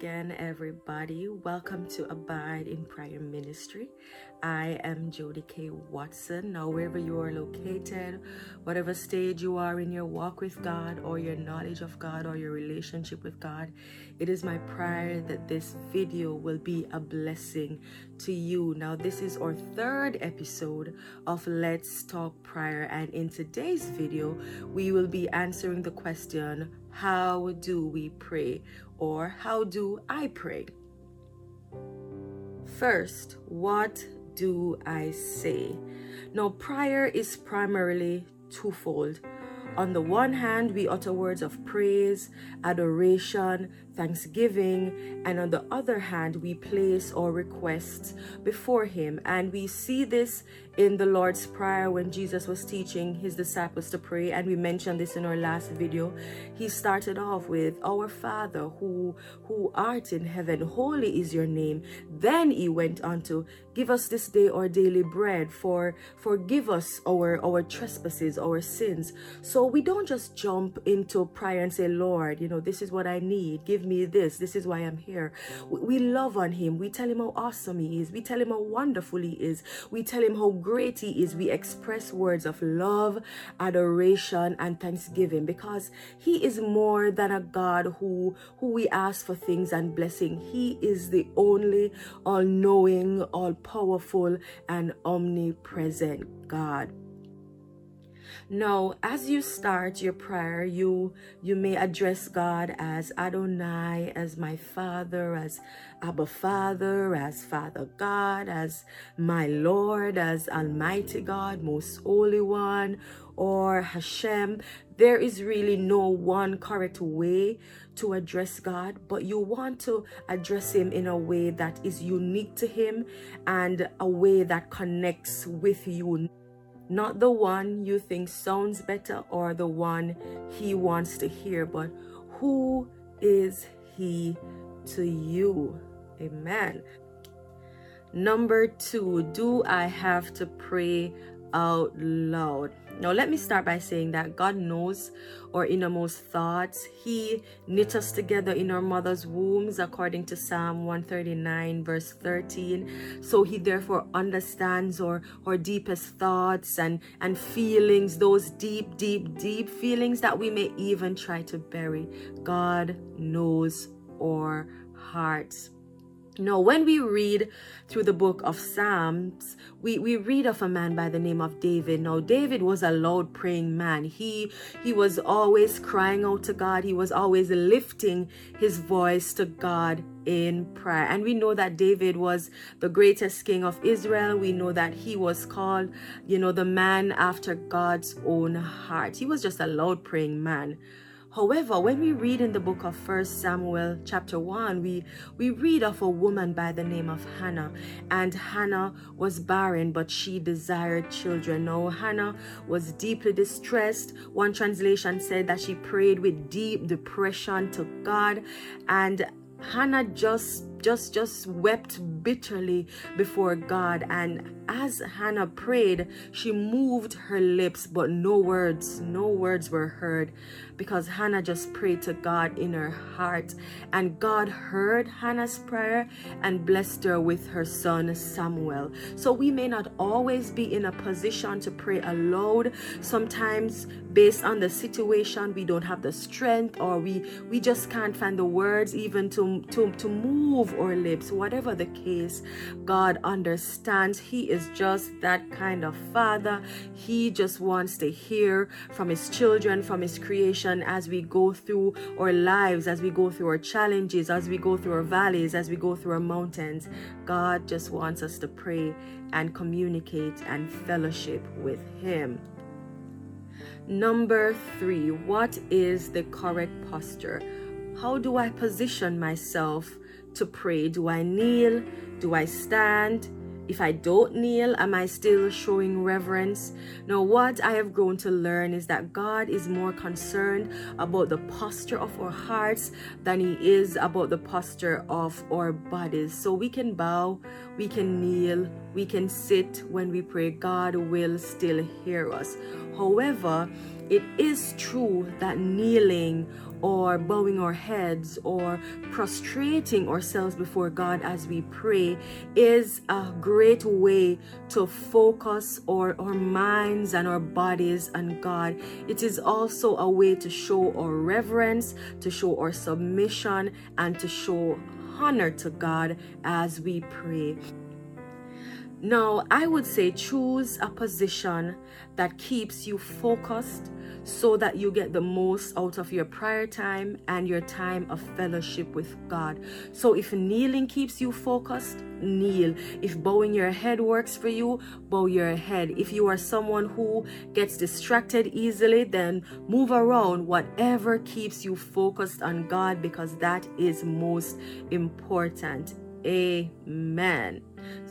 everybody. Welcome to Abide in Prayer Ministry. I am Jody K. Watson. Now, wherever you are located, whatever stage you are in your walk with God, or your knowledge of God, or your relationship with God, it is my prayer that this video will be a blessing to you. Now, this is our third episode of Let's Talk Prayer, and in today's video, we will be answering the question How do we pray? or How do I pray? First, what do I say? Now, prayer is primarily twofold. On the one hand, we utter words of praise, adoration, thanksgiving, and on the other hand, we place our requests before Him. And we see this in the Lord's Prayer when Jesus was teaching His disciples to pray. And we mentioned this in our last video. He started off with, Our Father who, who art in heaven, holy is your name. Then He went on to, Give us this day our daily bread, for forgive us our, our trespasses, our sins. So we don't just jump into prayer and say, Lord, you know, this is what I need. Give me this. This is why I'm here. We love on him. We tell him how awesome he is. We tell him how wonderful he is. We tell him how great he is. We express words of love, adoration, and thanksgiving because he is more than a God who, who we ask for things and blessing. He is the only all knowing, all powerful, and omnipresent God. Now, as you start your prayer, you you may address God as Adonai, as my Father, as Abba Father, as Father God, as my Lord, as Almighty God, Most Holy One, or Hashem. There is really no one correct way to address God, but you want to address Him in a way that is unique to Him and a way that connects with you not the one you think sounds better or the one he wants to hear, but who is he to you? Amen. Number two, do I have to pray out loud? Now, let me start by saying that God knows our innermost thoughts. He knit us together in our mother's wombs, according to Psalm 139, verse 13. So He therefore understands our, our deepest thoughts and, and feelings, those deep, deep, deep feelings that we may even try to bury. God knows our hearts. Now, when we read through the book of Psalms, we, we read of a man by the name of David. Now, David was a loud praying man. He he was always crying out to God. He was always lifting his voice to God in prayer. And we know that David was the greatest king of Israel. We know that he was called, you know, the man after God's own heart. He was just a loud praying man. However, when we read in the book of First Samuel chapter 1, we, we read of a woman by the name of Hannah. And Hannah was barren, but she desired children. Now, Hannah was deeply distressed. One translation said that she prayed with deep depression to God. And Hannah just just just wept bitterly before God. And as Hannah prayed she moved her lips but no words no words were heard because Hannah just prayed to God in her heart. And God heard Hannah's prayer and blessed her with her son Samuel. So we may not always be in a position to pray aloud. Sometimes based on the situation we don't have the strength or we we just can't find the words even to to, to move or lips, whatever the case, God understands. He is just that kind of father. He just wants to hear from his children, from his creation as we go through our lives, as we go through our challenges, as we go through our valleys, as we go through our mountains. God just wants us to pray and communicate and fellowship with him. Number three, what is the correct posture? How do I position myself to pray? Do I kneel? Do I stand? If I don't kneel, am I still showing reverence? Now, what I have grown to learn is that God is more concerned about the posture of our hearts than He is about the posture of our bodies. So we can bow, we can kneel, we can sit when we pray. God will still hear us. However, it is true that kneeling or bowing our heads or prostrating ourselves before God as we pray is a great way to focus our, our minds and our bodies on God. It is also a way to show our reverence, to show our submission, and to show honor to God as we pray. Now, I would say choose a position that keeps you focused so that you get the most out of your prayer time and your time of fellowship with God. So, if kneeling keeps you focused, kneel. If bowing your head works for you, bow your head. If you are someone who gets distracted easily, then move around. Whatever keeps you focused on God, because that is most important. Amen.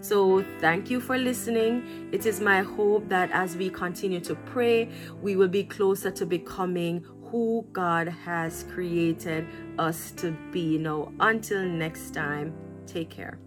So, thank you for listening. It is my hope that as we continue to pray, we will be closer to becoming who God has created us to be. Now, until next time, take care.